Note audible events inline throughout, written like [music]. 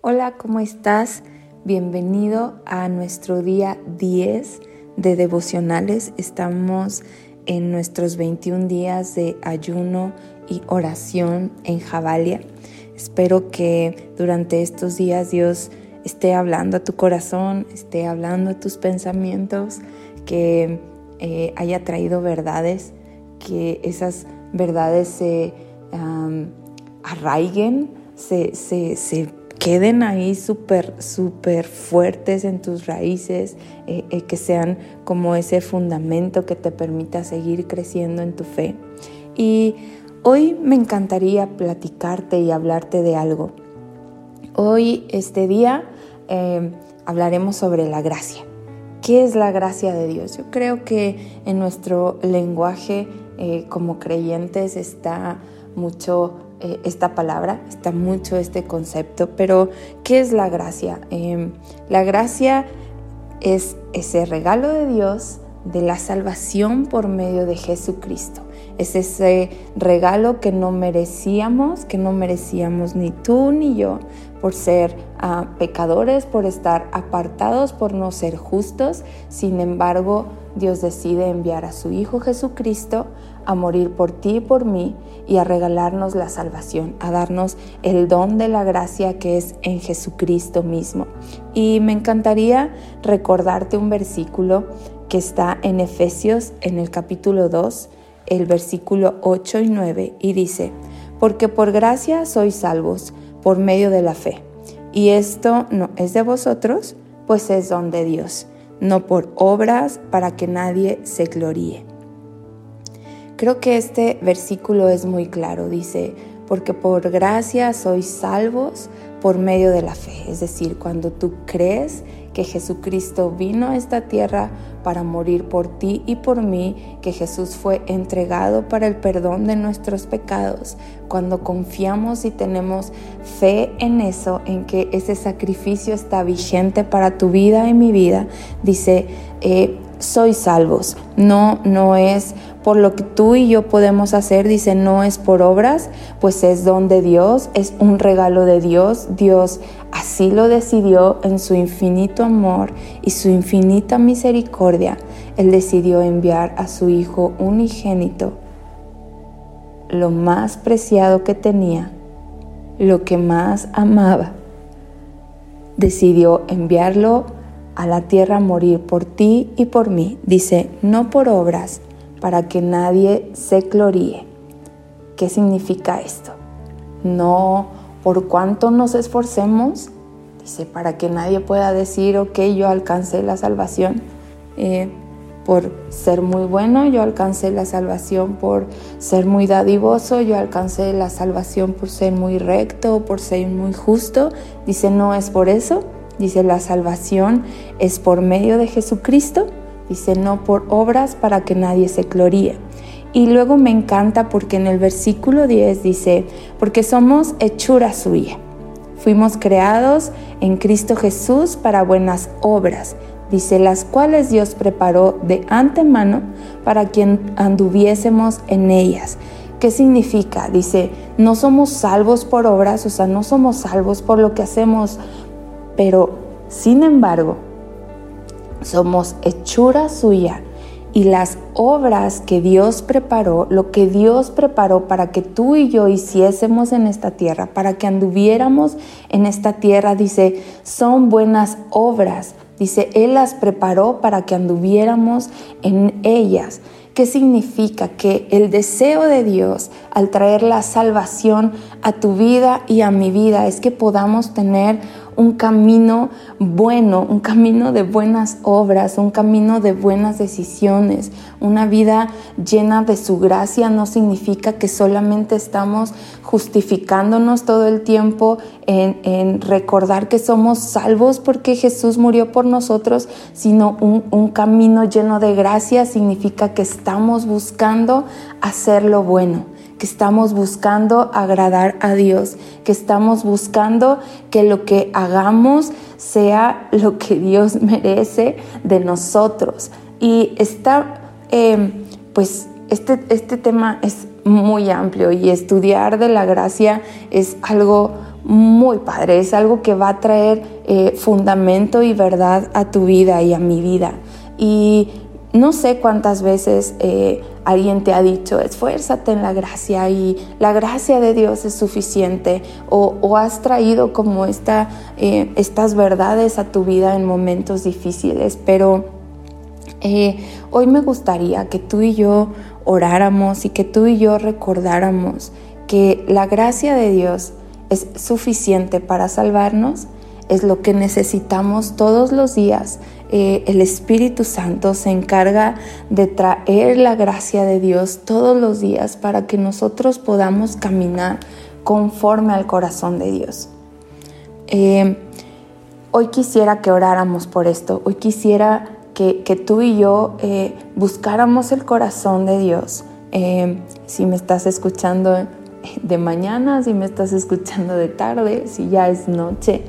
Hola, ¿cómo estás? Bienvenido a nuestro día 10 de devocionales. Estamos en nuestros 21 días de ayuno y oración en Jabalia. Espero que durante estos días Dios esté hablando a tu corazón, esté hablando a tus pensamientos, que eh, haya traído verdades, que esas verdades se arraiguen, se, se, se queden ahí súper, súper fuertes en tus raíces, eh, eh, que sean como ese fundamento que te permita seguir creciendo en tu fe. Y hoy me encantaría platicarte y hablarte de algo. Hoy, este día, em, hablaremos sobre la gracia. ¿Qué es la gracia de Dios? Yo creo que en nuestro lenguaje eh, como creyentes está mucho eh, esta palabra, está mucho este concepto, pero ¿qué es la gracia? Em, la gracia es ese regalo de Dios de la salvación por medio de Jesucristo. Es ese regalo que no merecíamos, que no merecíamos ni tú ni yo, por ser ah, pecadores, por estar apartados, por no ser justos. Sin embargo, Dios decide enviar a su Hijo Jesucristo a morir por ti y por mí y a regalarnos la salvación, a darnos el don de la gracia que es en Jesucristo mismo. Y me encantaría recordarte un versículo que está en Efesios en el capítulo 2, el versículo 8 y 9, y dice, porque por gracia sois salvos por medio de la fe. Y esto no es de vosotros, pues es don de Dios, no por obras para que nadie se gloríe. Creo que este versículo es muy claro, dice, porque por gracia sois salvos por medio de la fe, es decir, cuando tú crees que Jesucristo vino a esta tierra para morir por ti y por mí, que Jesús fue entregado para el perdón de nuestros pecados. Cuando confiamos y tenemos fe en eso, en que ese sacrificio está vigente para tu vida y mi vida, dice, eh, soy salvos. No, no es por lo que tú y yo podemos hacer, dice, no es por obras, pues es don de Dios, es un regalo de Dios. Dios así lo decidió en su infinito amor y su infinita misericordia. Él decidió enviar a su Hijo unigénito, lo más preciado que tenía, lo que más amaba. Decidió enviarlo a la tierra morir por ti y por mí. Dice, no por obras, para que nadie se gloríe. ¿Qué significa esto? No por cuánto nos esforcemos, dice, para que nadie pueda decir, ok, yo alcancé la salvación. Eh, por ser muy bueno, yo alcancé la salvación por ser muy dadivoso, yo alcancé la salvación por ser muy recto, por ser muy justo. Dice, no es por eso, dice, la salvación es por medio de Jesucristo Dice, no por obras para que nadie se gloríe. Y luego me encanta porque en el versículo 10 dice, porque somos hechura suya. Fuimos creados en Cristo Jesús para buenas obras, dice, las cuales Dios preparó de antemano para que anduviésemos en ellas. ¿Qué significa? Dice, no somos salvos por obras, o sea, no somos salvos por lo que hacemos, pero sin embargo, somos hechura suya y las obras que Dios preparó, lo que Dios preparó para que tú y yo hiciésemos en esta tierra, para que anduviéramos en esta tierra, dice, son buenas obras. Dice, Él las preparó para que anduviéramos en ellas. ¿Qué significa? Que el deseo de Dios al traer la salvación a tu vida y a mi vida es que podamos tener un camino bueno, un camino de buenas obras, un camino de buenas decisiones. Una vida llena de su gracia no significa que solamente estamos justificándonos todo el tiempo en, recordar que somos salvos porque Jesús murió por nosotros, sino un, un camino lleno de gracia significa que estamos buscando hacer lo bueno que estamos buscando agradar a Dios, que estamos buscando que lo que hagamos sea lo que Dios [laughs] merece de nosotros. Y está, em, pues este, este tema es muy amplio y estudiar de la gracia es algo muy padre, es algo que va a traer eh, fundamento y verdad a tu vida y a mi vida. Y no sé cuántas veces eh, alguien te ha dicho, esfuérzate en la gracia y la gracia de Dios es suficiente, o, has traído como esta, eh, estas verdades a tu vida en momentos difíciles, pero hoy me gustaría que tú y yo oráramos y que tú y yo recordáramos que la gracia de Dios es suficiente para salvarnos, es lo que necesitamos todos los días. Eh, el Espíritu Santo se encarga de traer la gracia de Dios todos los días para que nosotros podamos caminar conforme al corazón de Dios. Eh, hoy quisiera que oráramos por esto, hoy quisiera que, tú y yo eh, buscáramos el corazón de Dios. si me estás escuchando de mañana, si me estás escuchando de tarde, si ya es noche,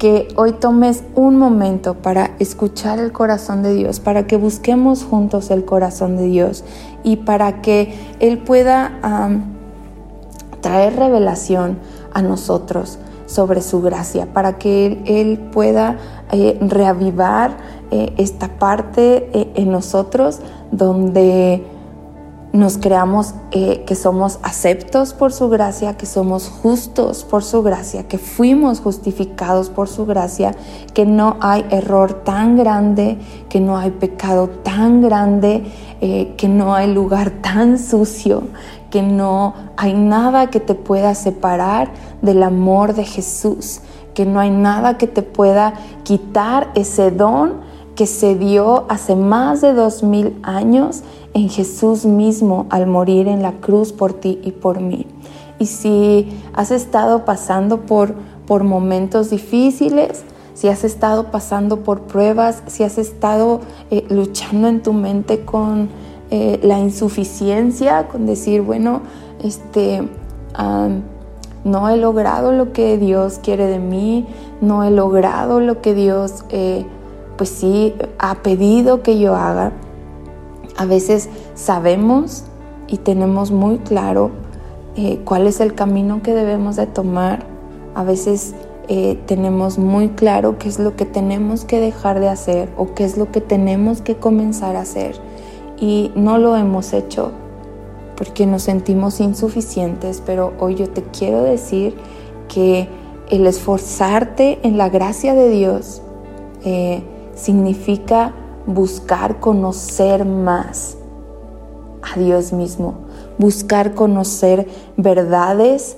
que hoy tomes un momento para escuchar el corazón de Dios, para que busquemos juntos el corazón de Dios y para que Él pueda traer revelación a nosotros sobre su gracia, para que Él, pueda eh, reavivar eh, esta parte eh, en nosotros donde nos creamos eh, que somos aceptos por su gracia, que somos justos por su gracia, que fuimos justificados por su gracia, que no hay error tan grande, que no hay pecado tan grande, eh, que no hay lugar tan sucio, que no hay nada que te pueda separar del amor de Jesús, que no hay nada que te pueda quitar ese don que se dio hace más de dos mil años en Jesús mismo al morir en la cruz por ti y por mí. Y si has estado pasando por, por momentos difíciles, si has estado pasando por pruebas, si has estado eh, luchando en tu mente con eh, la insuficiencia, con decir, bueno, este, no he logrado lo que Dios quiere de mí, no he logrado lo que Dios, eh, pues sí, ha pedido que yo haga a veces sabemos y tenemos muy claro eh, cuál es el camino que debemos de tomar. A veces eh, tenemos muy claro qué es lo que tenemos que dejar de hacer o qué es lo que tenemos que comenzar a hacer. Y no lo hemos hecho porque nos sentimos insuficientes, pero hoy yo te quiero decir que el esforzarte en la gracia de Dios eh, significa buscar conocer más a Dios mismo, buscar conocer verdades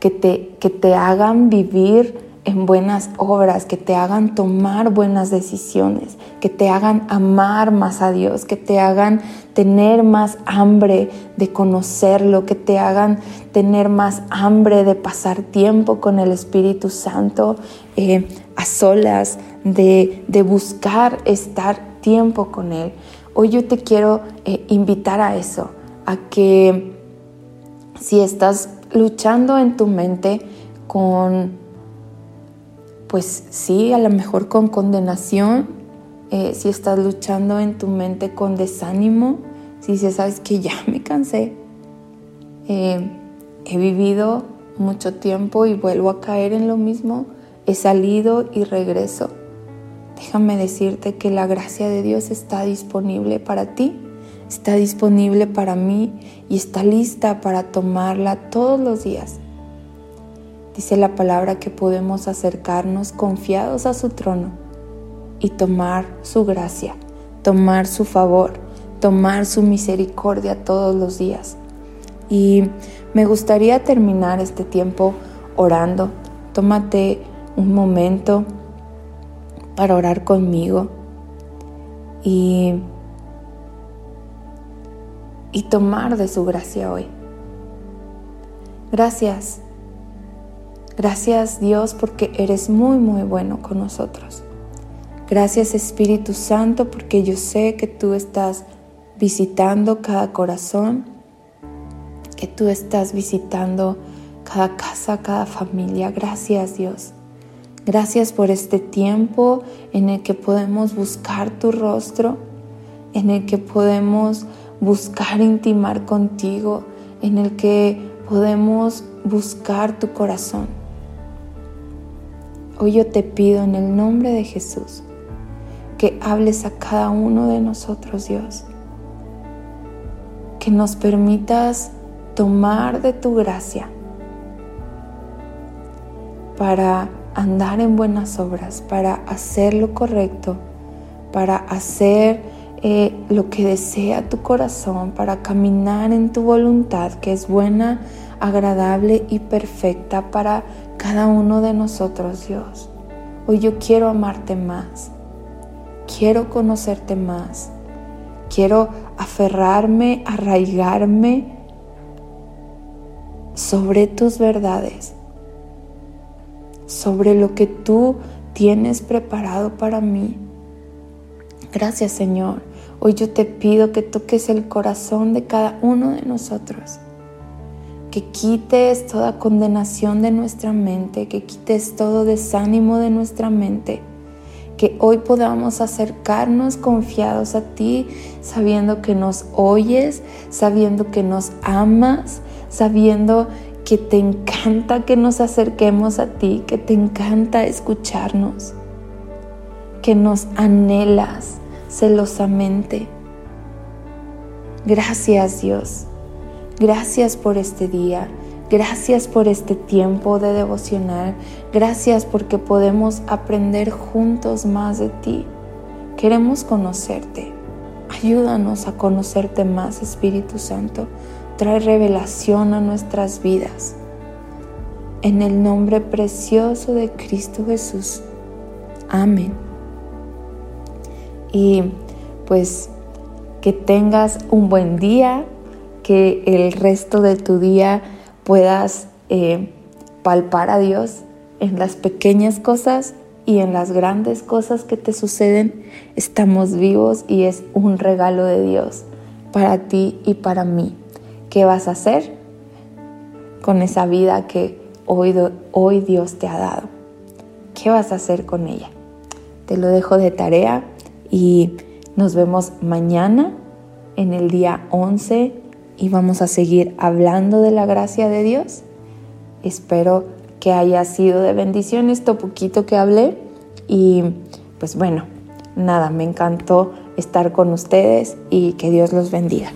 que te, que te hagan vivir en buenas obras, que te hagan tomar buenas decisiones, que te hagan amar más a Dios, que te hagan tener más hambre de conocerlo, que te hagan tener más hambre de pasar tiempo con el Espíritu Santo eh, a solas, de, buscar estar tiempo con Él. Hoy yo te quiero eh, invitar a eso, a que si estás luchando en tu mente con pues sí, a lo mejor con condenación, eh, si estás luchando en tu mente con desánimo, si dices, sabes que ya me cansé, eh, he vivido mucho tiempo y vuelvo a caer en lo mismo, he salido y regreso. Déjame decirte que la gracia de Dios está disponible para ti, está disponible para mí y está lista para tomarla todos los días. Dice la palabra que podemos acercarnos confiados a su trono y tomar su gracia, tomar su favor, tomar su misericordia todos los días. Y me gustaría terminar este tiempo orando. Tómate un momento para orar conmigo y, y tomar de su gracia hoy. Gracias Gracias Dios porque eres muy, muy bueno con nosotros. Gracias Espíritu Santo porque yo sé que tú estás visitando cada corazón, que tú estás visitando cada casa, cada familia. Gracias Dios. Gracias por este tiempo en el que podemos buscar tu rostro, en el que podemos buscar intimar contigo, en el que podemos buscar tu corazón. Hoy yo te pido en el nombre de Jesús que hables a cada uno de nosotros, Dios. Que nos permitas tomar de tu gracia para andar en buenas obras, para hacer lo correcto, para hacer eh, lo que desea tu corazón, para caminar en tu voluntad, que es buena, agradable y perfecta para cada uno de nosotros, Dios. Hoy yo quiero amarte más, quiero conocerte más, quiero aferrarme, arraigarme sobre tus verdades, sobre lo que tú tienes preparado para mí. Gracias Señor. Hoy yo te pido que toques el corazón de cada uno de nosotros que quites toda condenación de nuestra mente, que quites todo desánimo de nuestra mente, que hoy podamos acercarnos confiados a ti, sabiendo que nos oyes, sabiendo que nos amas, sabiendo que te encanta que nos acerquemos a ti, que te encanta escucharnos, que nos anhelas celosamente. Gracias Dios. Gracias por este día. Gracias por este tiempo de devocional. Gracias porque podemos aprender juntos más de ti. Queremos conocerte. Ayúdanos a conocerte más, Espíritu Santo. Trae revelación a nuestras vidas. En el nombre precioso de Cristo Jesús. Amén. Y pues que tengas un buen día que el resto de tu día puedas eh, palpar a Dios en las pequeñas cosas y en las grandes cosas que te suceden. Estamos vivos y es un regalo de Dios para ti y para mí. ¿Qué vas a hacer con esa vida que hoy, hoy Dios te ha dado? ¿Qué vas a hacer con ella? Te lo dejo de tarea y nos vemos mañana en el día 11 y vamos a seguir hablando de la gracia de Dios. Espero que haya sido de bendición esto poquito que hablé y pues bueno, nada, me encantó estar con ustedes y que Dios los bendiga.